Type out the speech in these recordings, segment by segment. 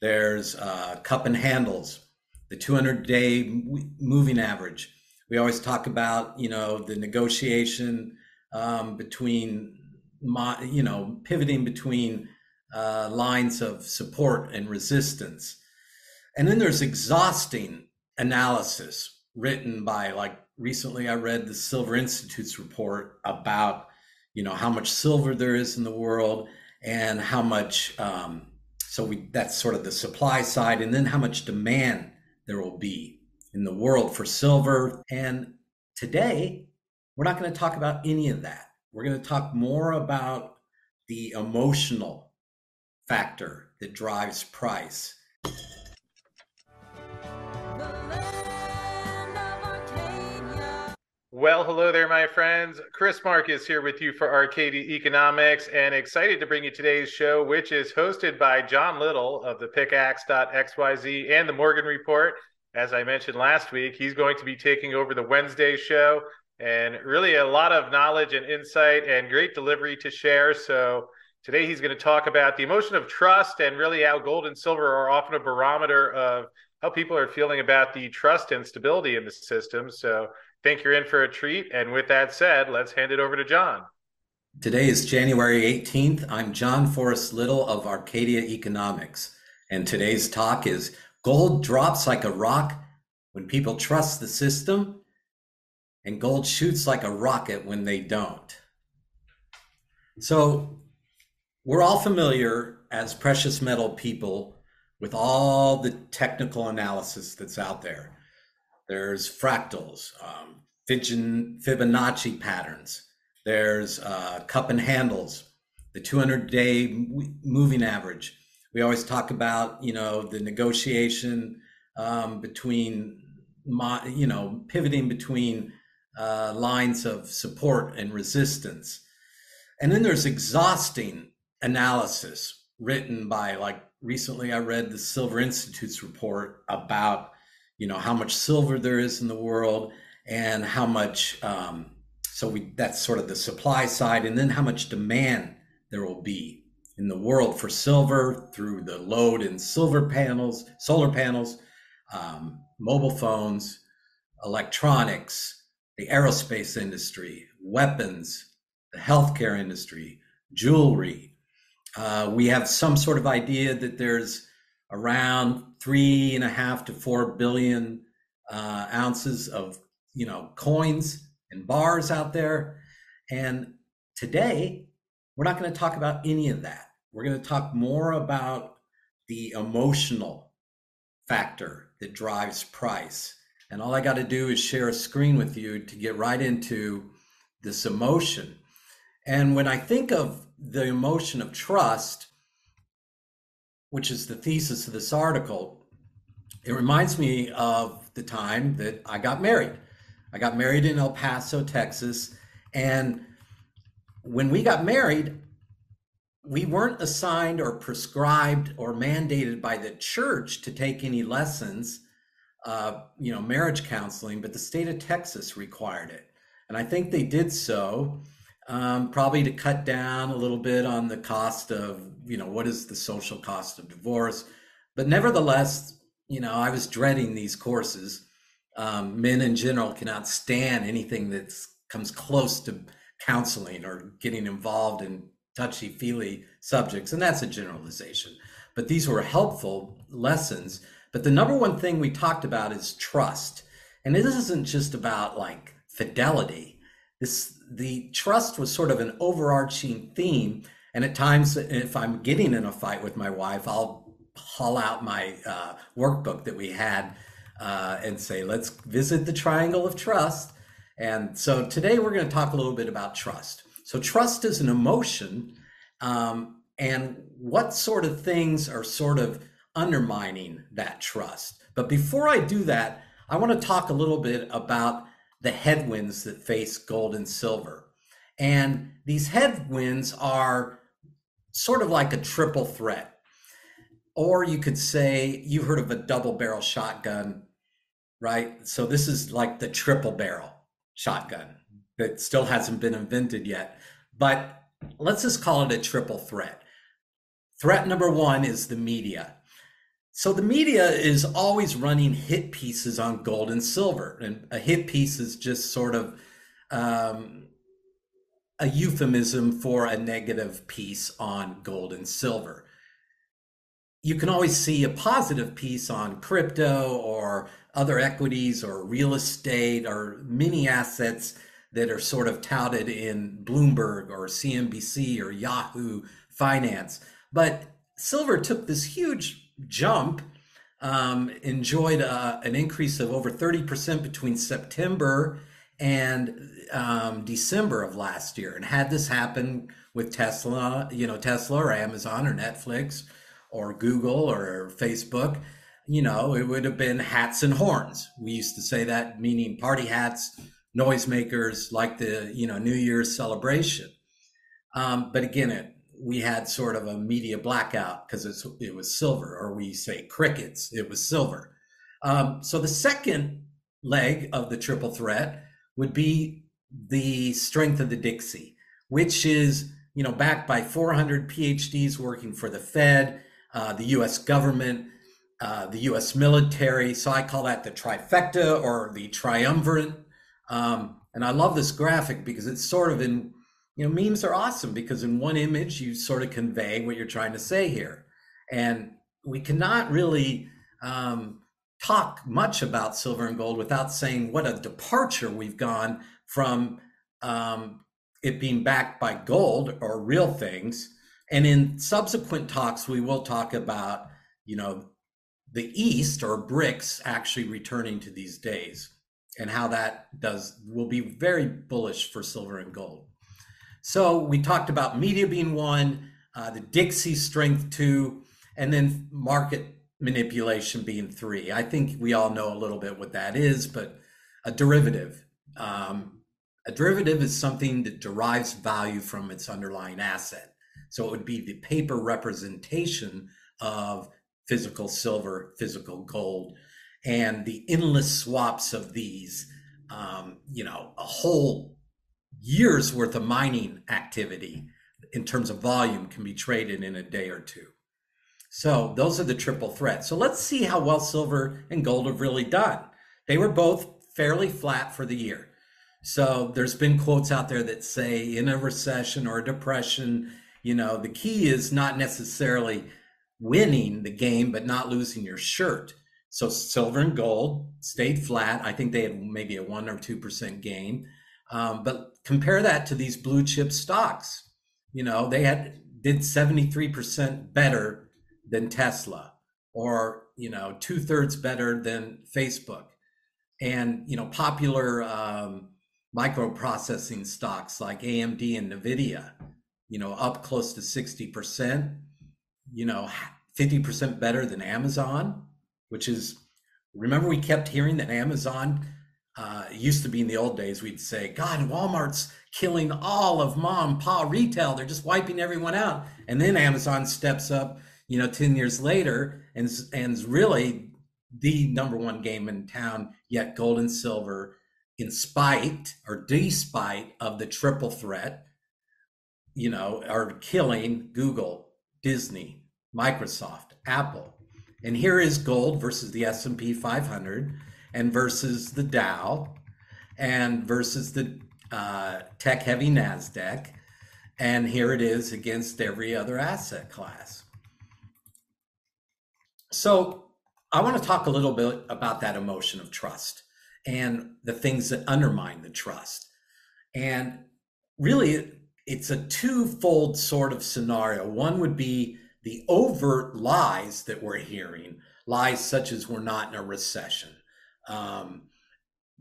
There's uh, cup and handles, the 200 day moving average. We always talk about, you know, the negotiation um, between, you know, pivoting between uh, lines of support and resistance. And then there's exhausting analysis written by, like, recently I read the Silver Institute's report about, you know, how much silver there is in the world and how much, um, so we, that's sort of the supply side, and then how much demand there will be in the world for silver. And today, we're not going to talk about any of that. We're going to talk more about the emotional factor that drives price. Well, hello there, my friends. Chris Marcus here with you for Arcadia Economics and excited to bring you today's show, which is hosted by John Little of the Pickaxe.xyz and the Morgan Report. As I mentioned last week, he's going to be taking over the Wednesday show and really a lot of knowledge and insight and great delivery to share. So, today he's going to talk about the emotion of trust and really how gold and silver are often a barometer of how people are feeling about the trust and stability in the system. So, think you're in for a treat. And with that said, let's hand it over to John. Today is January 18th. I'm John Forrest Little of Arcadia Economics. And today's talk is Gold drops like a rock when people trust the system, and gold shoots like a rocket when they don't. So, we're all familiar as precious metal people with all the technical analysis that's out there. There's fractals, um, Fibonacci patterns. There's uh, cup and handles, the 200 day moving average. We always talk about, you know, the negotiation um, between, you know, pivoting between uh, lines of support and resistance. And then there's exhausting analysis written by, like, recently I read the Silver Institute's report about you know how much silver there is in the world and how much um, so we that's sort of the supply side. And then how much demand there will be in the world for silver through the load in silver panels solar panels um, mobile phones electronics the aerospace industry weapons the healthcare industry jewelry. Uh, we have some sort of idea that there's around three and a half to four billion uh, ounces of you know coins and bars out there. And today we're not going to talk about any of that. We're going to talk more about the emotional factor that drives price. And all i got to do is share a screen with you to get right into this emotion. And when i think of the emotion of trust which is the thesis of this article, it reminds me of the time that I got married. I got married in El Paso, Texas. And when we got married, we weren't assigned or prescribed or mandated by the church to take any lessons, uh, you know, marriage counseling, but the state of Texas required it. And I think they did so um, probably to cut down a little bit on the cost of, you know, what is the social cost of divorce. But nevertheless, you know, I was dreading these courses. Um, men in general cannot stand anything that comes close to counseling or getting involved in touchy feely subjects. And that's a generalization. But these were helpful lessons. But the number one thing we talked about is trust. And this isn't just about like fidelity. This the trust was sort of an overarching theme. And at times, if I'm getting in a fight with my wife, I'll haul out my uh, workbook that we had uh, and say, let's visit the triangle of trust. And so today we're going to talk a little bit about trust. So, trust is an emotion. Um, and what sort of things are sort of undermining that trust? But before I do that, I want to talk a little bit about the headwinds that face gold and silver. And these headwinds are sort of like a triple threat. Or you could say, you've heard of a double barrel shotgun, right? So this is like the triple barrel shotgun that still hasn't been invented yet. But let's just call it a triple threat. Threat number one is the media. So the media is always running hit pieces on gold and silver, and a hit piece is just sort of um, a euphemism for a negative piece on gold and silver. You can always see a positive piece on crypto or other equities or real estate or many assets that are sort of touted in Bloomberg or CNBC or Yahoo Finance. But silver took this huge jump, um, enjoyed uh, an increase of over 30% between September and um, December of last year. And had this happen with Tesla, you know, Tesla or Amazon or Netflix or Google or Facebook, you know, it would have been hats and horns. We used to say that, meaning party hats, noisemakers, like the, you know, New Year's celebration. Um, but again, it, we had sort of a media blackout because it was silver, or we say crickets, it was silver. Um, so the second leg of the triple threat would be the strength of the Dixie, which is you know backed by 400 PhDs working for the Fed, uh, the U.S. government, uh, the U.S. military. So I call that the trifecta or the triumvirate. Um, and I love this graphic because it's sort of in you know memes are awesome because in one image you sort of convey what you're trying to say here, and we cannot really um, talk much about silver and gold without saying what a departure we've gone from um, it being backed by gold or real things. And in subsequent talks, we will talk about, you know, the East or BRICS actually returning to these days and how that does will be very bullish for silver and gold. So we talked about media being one, uh, the Dixie strength two, and then market manipulation being three. I think we all know a little bit what that is, but a derivative. Um, a derivative is something that derives value from its underlying asset. So it would be the paper representation of physical silver, physical gold, and the endless swaps of these. Um, you know, a whole year's worth of mining activity in terms of volume can be traded in a day or two. So those are the triple threats. So let's see how well silver and gold have really done. They were both fairly flat for the year. So there's been quotes out there that say in a recession or a depression, you know, the key is not necessarily winning the game, but not losing your shirt. So silver and gold stayed flat. I think they had maybe a one or two percent gain. Um, but compare that to these blue chip stocks. You know, they had did 73% better than Tesla or, you know, two thirds better than Facebook. And, you know, popular um, microprocessing stocks like AMD and NVIDIA, you know, up close to 60%, you know, 50% better than Amazon, which is, remember we kept hearing that Amazon uh, used to be in the old days, we'd say, God, Walmart's killing all of mom, pa retail. They're just wiping everyone out. And then Amazon steps up you know, 10 years later and, and really the number one game in town, yet gold and silver, in spite or despite of the triple threat, you know, are killing Google, Disney, Microsoft, Apple. And here is gold versus the S&P 500 and versus the Dow and versus the uh, tech heavy NASDAQ. And here it is against every other asset class. So I want to talk a little bit about that emotion of trust and the things that undermine the trust. And really, it's a twofold sort of scenario. One would be the overt lies that we're hearing, lies such as we're not in a recession. Um,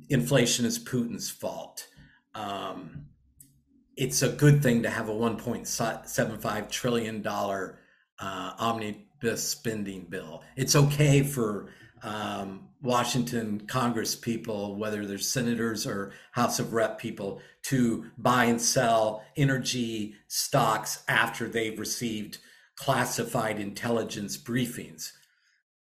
inflation is Putin's fault. Um, it's a good thing to have a 1.75 trillion dollar uh, omni the spending bill. It's okay for um, Washington Congress people, whether they're senators or House of Rep people, to buy and sell energy stocks after they've received classified intelligence briefings.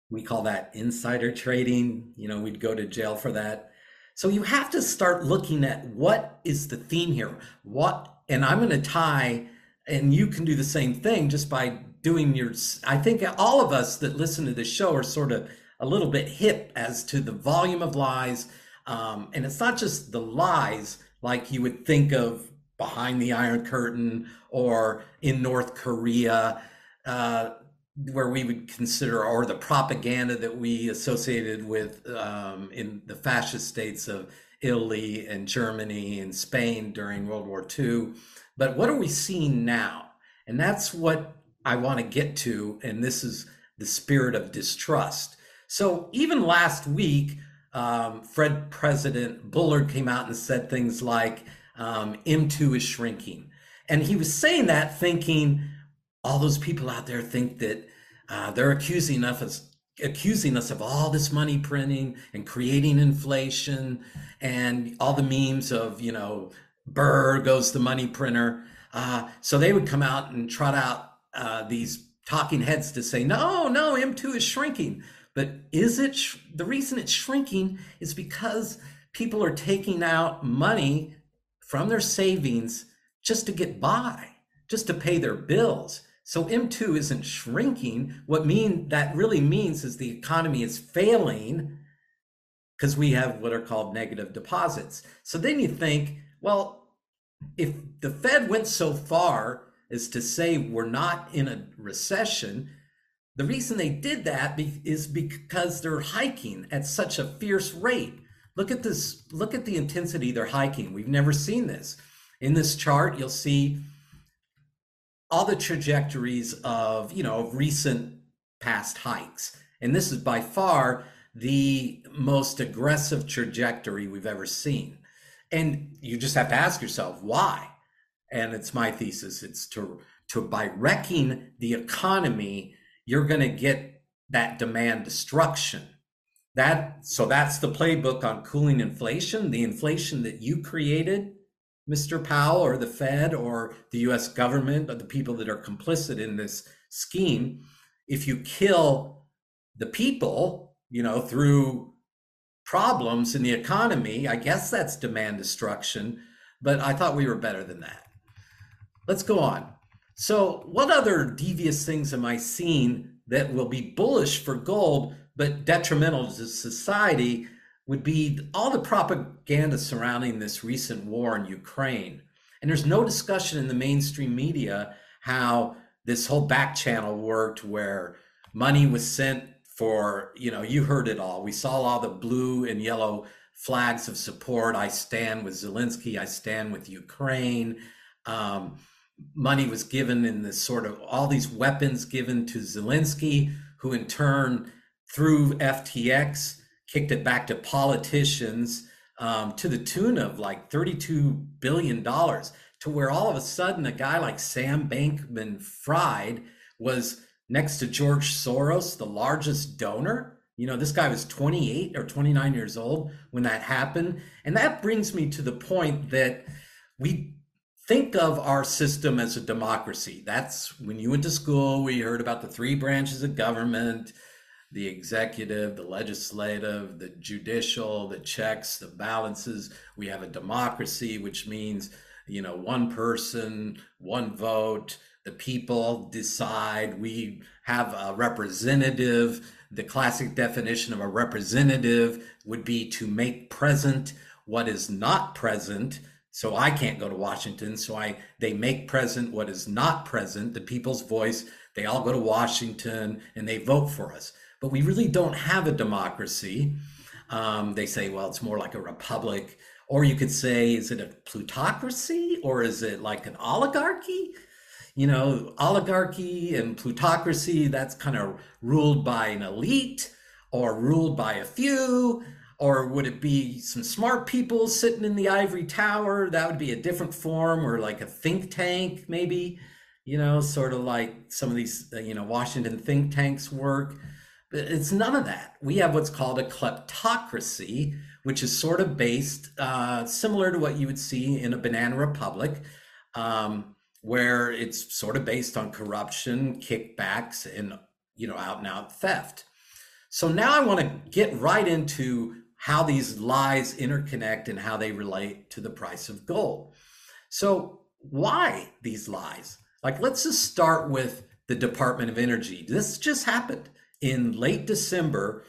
We call that insider trading. You know, we'd go to jail for that. So you have to start looking at what is the theme here. What, and I'm going to tie, and you can do the same thing just by doing your, I think all of us that listen to this show are sort of a little bit hip as to the volume of lies. Um, and it's not just the lies like you would think of behind the Iron Curtain or in North Korea, uh, where we would consider, or the propaganda that we associated with um, in the fascist states of Italy and Germany and Spain during World War II. But what are we seeing now? And that's what I want to get to. And this is the spirit of distrust. So even last week, um, Fed President Bullard came out and said things like um, M2 is shrinking. And he was saying that thinking all those people out there think that uh, they're accusing us accusing us of all this money printing and creating inflation and all the memes of you know Burr goes the money printer. Uh, so they would come out and trot out uh, these talking heads to say, no, no, M2 is shrinking. But is it sh- the reason it's shrinking is because people are taking out money from their savings just to get by, just to pay their bills. So M2 isn't shrinking. What mean that really means is the economy is failing because we have what are called negative deposits. So then you think, well, if the Fed went so far as to say we're not in a recession, the reason they did that is because they're hiking at such a fierce rate. Look at this, look at the intensity they're hiking. We've never seen this. In this chart, you'll see the trajectories of, you know, recent past hikes. And this is by far the most aggressive trajectory we've ever seen. And you just have to ask yourself why. And it's my thesis. It's to to by wrecking the economy, you're going to get that demand destruction. That so that's the playbook on cooling inflation, the inflation that you created, Mr. Powell or the Fed or the US government, but the people that are complicit in this scheme. If you kill the people, you know, through problems in the economy, I guess that's demand destruction, but I thought we were better than that. Let's go on. So, what other devious things am I seeing that will be bullish for gold but detrimental to society would be all the propaganda surrounding this recent war in Ukraine. And there's no discussion in the mainstream media how this whole back channel worked where money was sent for, you know, you heard it all. We saw all the blue and yellow flags of support. I stand with Zelensky, I stand with Ukraine. Um, money was given in this sort of all these weapons given to Zelensky, who in turn, through FTX, kicked it back to politicians um, to the tune of like $32 billion, to where all of a sudden a guy like Sam Bankman Fried was next to George Soros, the largest donor. You know, this guy was 28 or 29 years old when that happened. And that brings me to the point that we think of our system as a democracy. That's when you went to school, we heard about the three branches of government the executive, the legislative, the judicial, the checks, the balances. We have a democracy, which means, you know, one person, one vote, the people decide. We have a representative. The classic definition of a representative would be to make present what is not present so I can't go to Washington. So I they make present what is not present, the people's voice. They all go to Washington and they vote for us. But we really don't have a democracy. Um, they say, well, it's more like a republic. Or you could say, is it a plutocracy or is it like an oligarchy? You know, oligarchy and plutocracy, that's kind of ruled by an elite or ruled by a few or would it be some smart people sitting in the ivory tower that would be a different form or like a think tank maybe you know sort of like some of these uh, you know washington think tanks work it's none of that we have what's called a kleptocracy which is sort of based uh, similar to what you would see in a banana republic um, where it's sort of based on corruption kickbacks and you know out and out theft so now i want to get right into how these lies interconnect and how they relate to the price of gold. So, why these lies? Like, let's just start with the Department of Energy. This just happened in late December.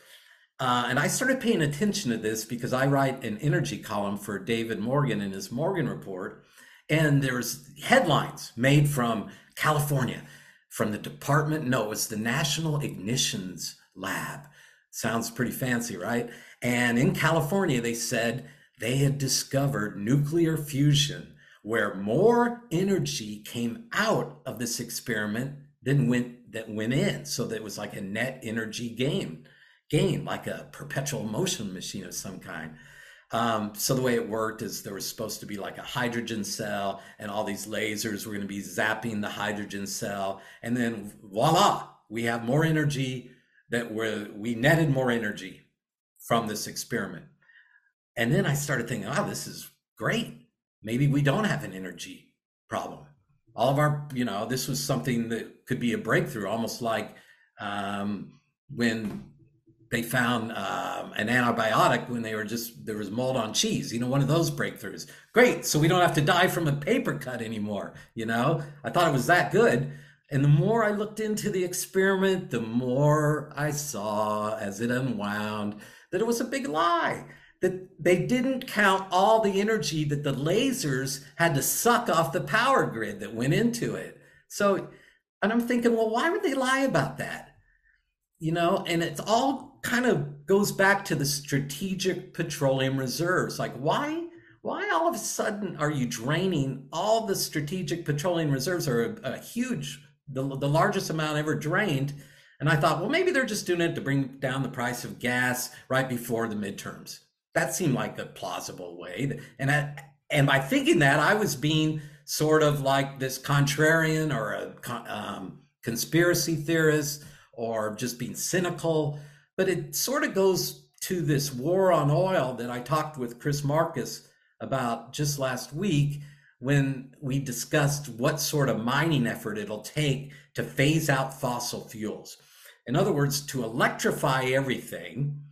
Uh, and I started paying attention to this because I write an energy column for David Morgan in his Morgan Report. And there's headlines made from California, from the department. No, it's the National Ignitions Lab. Sounds pretty fancy, right? And in California, they said they had discovered nuclear fusion where more energy came out of this experiment than went that went in. So that it was like a net energy gain, gain, like a perpetual motion machine of some kind. Um, so the way it worked is there was supposed to be like a hydrogen cell, and all these lasers were going to be zapping the hydrogen cell, and then voila, we have more energy that we we netted more energy from this experiment. And then I started thinking, oh, this is great. Maybe we don't have an energy problem. All of our, you know, this was something that could be a breakthrough, almost like um, when they found um, an antibiotic when they were just there was mold on cheese you know one of those breakthroughs. Great so we don't have to die from a paper cut anymore you know? I thought it was that good. And the more i looked into the experiment the more i saw as it unwound that it was a big lie that they didn't count all the energy that the lasers had to suck off the power grid that went into it. So and i'm thinking well why would they lie about that? You know and it's all kind of goes back to the strategic petroleum reserves. Like why why all of a sudden are you draining all the strategic petroleum reserves are a, a huge the, the largest amount ever drained? And i thought well maybe they're just doing it to bring down the price of gas right before the midterms that seemed like a plausible way and I, and by thinking that i was being sort of like this contrarian or a um, conspiracy theorist or just being cynical. But it sort of goes to this war on oil that I talked with Chris Marcus about just last week when we discussed what sort of mining effort it'll take to phase out fossil fuels. In other words, to electrify everything,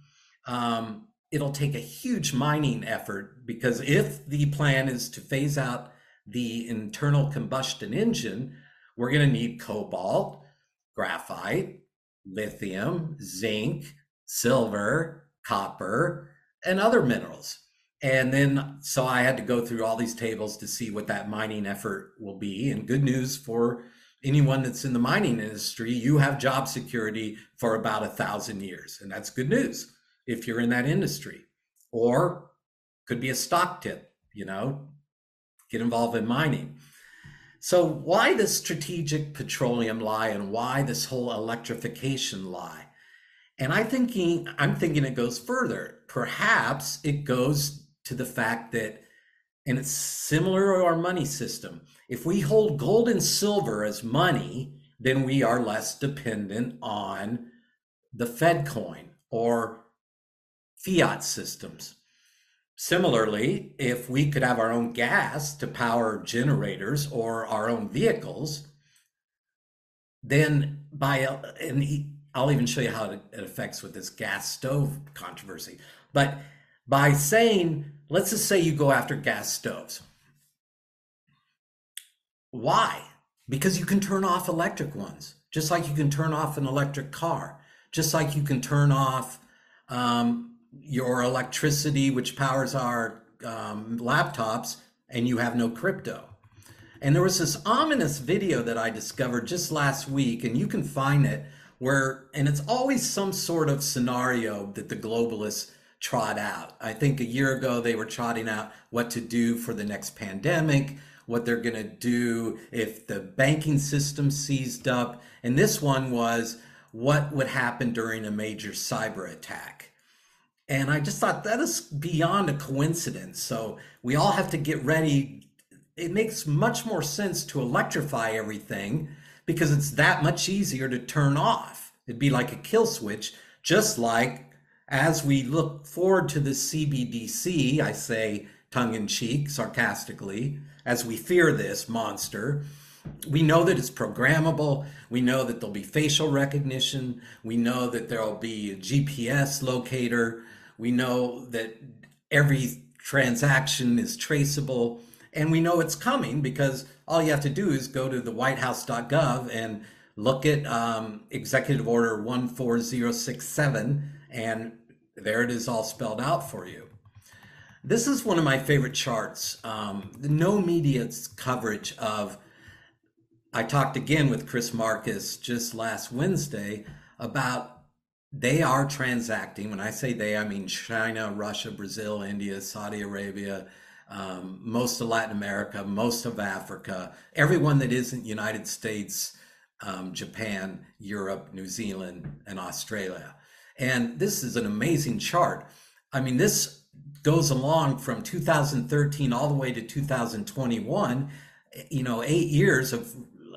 um, it'll take a huge mining effort because if the plan is to phase out the internal combustion engine, we're going to need cobalt, graphite, lithium, zinc, silver, copper, and other minerals. And then, so I had to go through all these tables to see what that mining effort will be. And good news for anyone that's in the mining industry, you have job security for about a thousand years. And that's good news if you're in that industry. Or could be a stock tip, you know, get involved in mining. So why the strategic petroleum lie and why this whole electrification lie? And I thinking I'm thinking it goes further. Perhaps it goes to the fact that and it's similar to our money system. If we hold gold and silver as money, then we are less dependent on the Fed coin or fiat systems. Similarly, if we could have our own gas to power generators or our own vehicles, then by and I'll even show you how it affects with this gas stove controversy. But by saying, let's just say you go after gas stoves. Why? Because you can turn off electric ones, just like you can turn off an electric car, just like you can turn off um, your electricity, which powers our um, laptops, and you have no crypto. And there was this ominous video that I discovered just last week, and you can find it where, and it's always some sort of scenario that the globalists trot out. I think a year ago they were trotting out what to do for the next pandemic, what they're going to do if the banking system seized up. And this one was what would happen during a major cyber attack. And I just thought that is beyond a coincidence. So we all have to get ready. It makes much more sense to electrify everything because it's that much easier to turn off. It'd be like a kill switch, just like as we look forward to the CBDC, I say tongue in cheek, sarcastically, as we fear this monster, we know that it's programmable. We know that there'll be facial recognition. We know that there'll be a GPS locator. We know that every transaction is traceable. And we know it's coming because all you have to do is go to the whitehouse.gov and look at um, Executive Order 14067, and there it is all spelled out for you. This is one of my favorite charts. Um, no media's coverage of. I talked again with Chris Marcus just last Wednesday about they are transacting. When I say they, I mean China, Russia, Brazil, India, Saudi Arabia, um, most of Latin America, most of Africa, everyone that isn't United States, um, Japan, Europe, New Zealand, and Australia. And this is an amazing chart. I mean, this goes along from 2013 all the way to 2021, you know, eight years of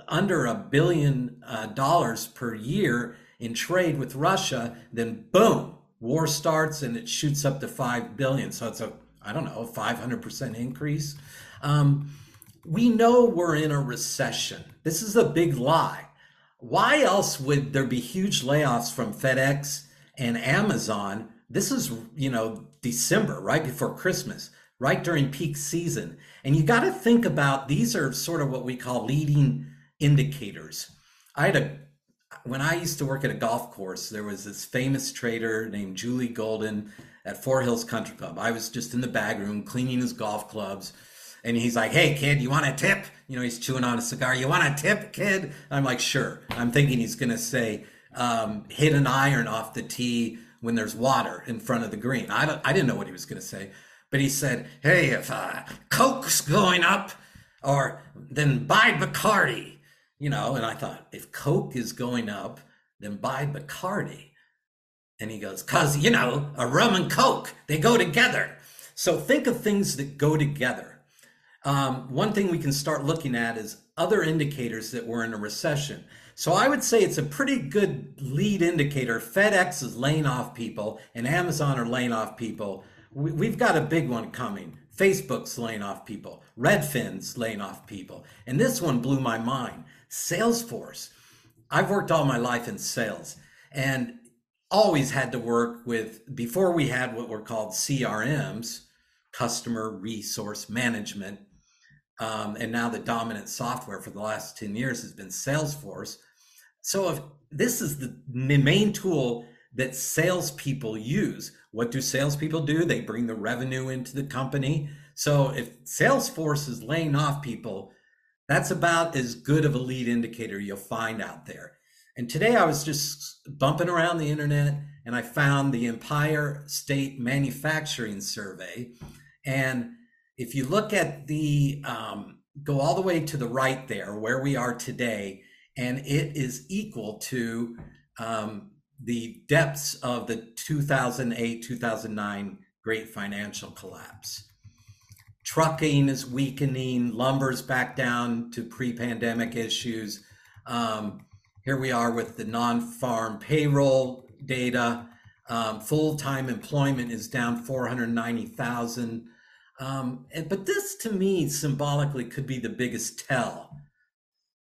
under a billion uh, dollars per year in trade with Russia. Then, boom, war starts and it shoots up to 5 billion. So it's a, I don't know, 500% increase. Um, we know we're in a recession. This is a big lie. Why else would there be huge layoffs from FedEx and Amazon? This is, you know, December, right before Christmas, right during peak season. And you got to think about these are sort of what we call leading indicators. I had a when I used to work at a golf course, there was this famous trader named Julie Golden at Four Hills Country Club. I was just in the bag room cleaning his golf clubs. And he's like, hey, kid, you want a tip? You know, he's chewing on a cigar. You want a tip, kid? I'm like, sure. I'm thinking he's going to say, um, hit an iron off the tee when there's water in front of the green. I, I didn't know what he was going to say, but he said, "Hey, if uh, Coke's going up, or then buy Bacardi." You know, and I thought, if Coke is going up, then buy Bacardi. And he goes, "Cause you know, a rum and Coke they go together." So think of things that go together. Um, one thing we can start looking at is other indicators that we're in a recession. So I would say it's a pretty good lead indicator. FedEx is laying off people and Amazon are laying off people. We've got a big one coming. Facebook's laying off people. Redfin's laying off people. And this one blew my mind. Salesforce. I've worked all my life in sales and always had to work with, before we had what were called CRMs, customer resource management, um, and now the dominant software for the last 10 years has been Salesforce. So if this is the main tool that salespeople use, what do salespeople do? They bring the revenue into the company. So if Salesforce is laying off people, that's about as good of a lead indicator you'll find out there. And today I was just bumping around the internet and I found the Empire State Manufacturing Survey. And if you look at the um, go all the way to the right there where we are today and it is equal to um, the depths of the 2008 2009 great financial collapse trucking is weakening lumber's back down to pre-pandemic issues um, here we are with the non-farm payroll data um, full-time employment is down 490000 um, but this to me symbolically could be the biggest tell.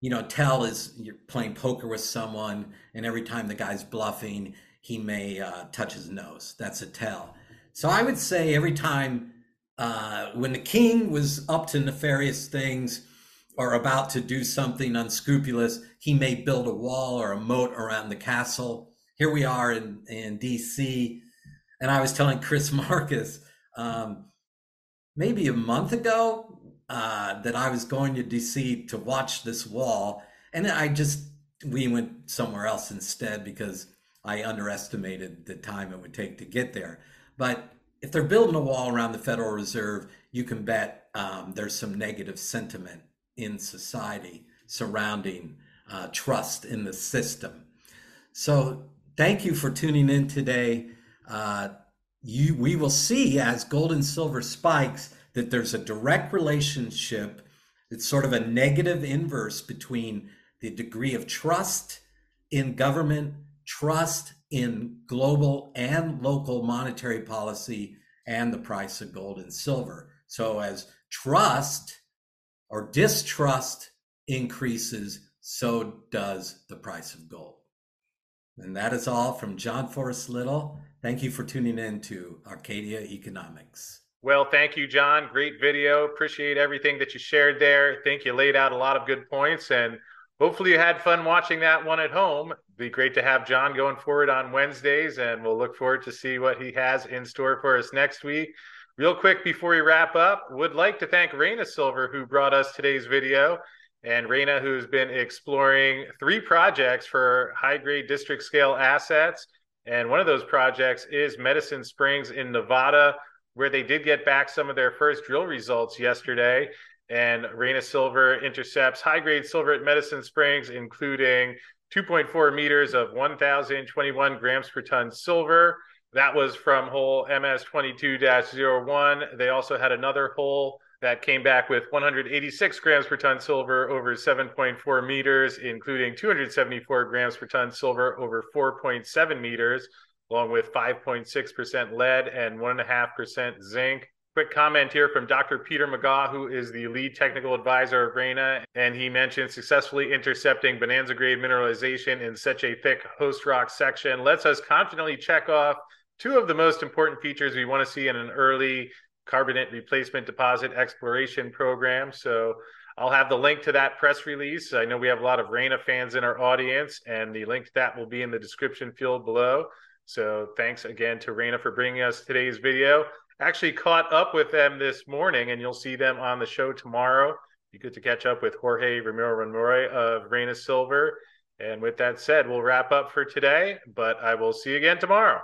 You know, tell is you're playing poker with someone, and every time the guy's bluffing, he may uh, touch his nose. That's a tell. So I would say every time uh, when the king was up to nefarious things or about to do something unscrupulous, he may build a wall or a moat around the castle. Here we are in, in DC. And I was telling Chris Marcus, um, maybe a month ago uh, that I was going to DC to watch this wall, and I just we went somewhere else instead because I underestimated the time it would take to get there. But if they're building a wall around the Federal Reserve, you can bet um, there's some negative sentiment in society surrounding uh, trust in the system. So, thank you for tuning in today. Uh, you we will see as gold and silver spikes that there's a direct relationship it's sort of a negative inverse between the degree of trust in government trust in global and local monetary policy and the price of gold and silver so as trust or distrust increases so does the price of gold and that is all from john forrest little Thank you for tuning in to Arcadia Economics. Well, thank you, John. Great video. Appreciate everything that you shared there. Think you laid out a lot of good points. And hopefully you had fun watching that one at home. Be great to have John going forward on Wednesdays, and we'll look forward to see what he has in store for us next week. Real quick before we wrap up, would like to thank Reyna Silver who brought us today's video. And Reyna, who's been exploring three projects for high grade district scale assets. And one of those projects is Medicine Springs in Nevada, where they did get back some of their first drill results yesterday. And Reyna Silver intercepts high grade silver at Medicine Springs, including 2.4 meters of 1,021 grams per ton silver. That was from hole MS 22 01. They also had another hole that came back with 186 grams per ton silver over 7.4 meters, including 274 grams per ton silver over 4.7 meters, along with 5.6% lead and 1.5% zinc. Quick comment here from Dr. Peter Megaw, who is the lead technical advisor of Reyna, and he mentioned successfully intercepting bonanza grade mineralization in such a thick host rock section lets us confidently check off two of the most important features we want to see in an early carbonate replacement deposit exploration program. So I'll have the link to that press release. I know we have a lot of Reyna fans in our audience, and the link to that will be in the description field below. So thanks again to Reyna for bringing us today's video actually caught up with them this morning, and you'll see them on the show tomorrow. You get to catch up with Jorge Ramiro Monroy of Reyna Silver. And with that said, we'll wrap up for today, but I will see you again tomorrow.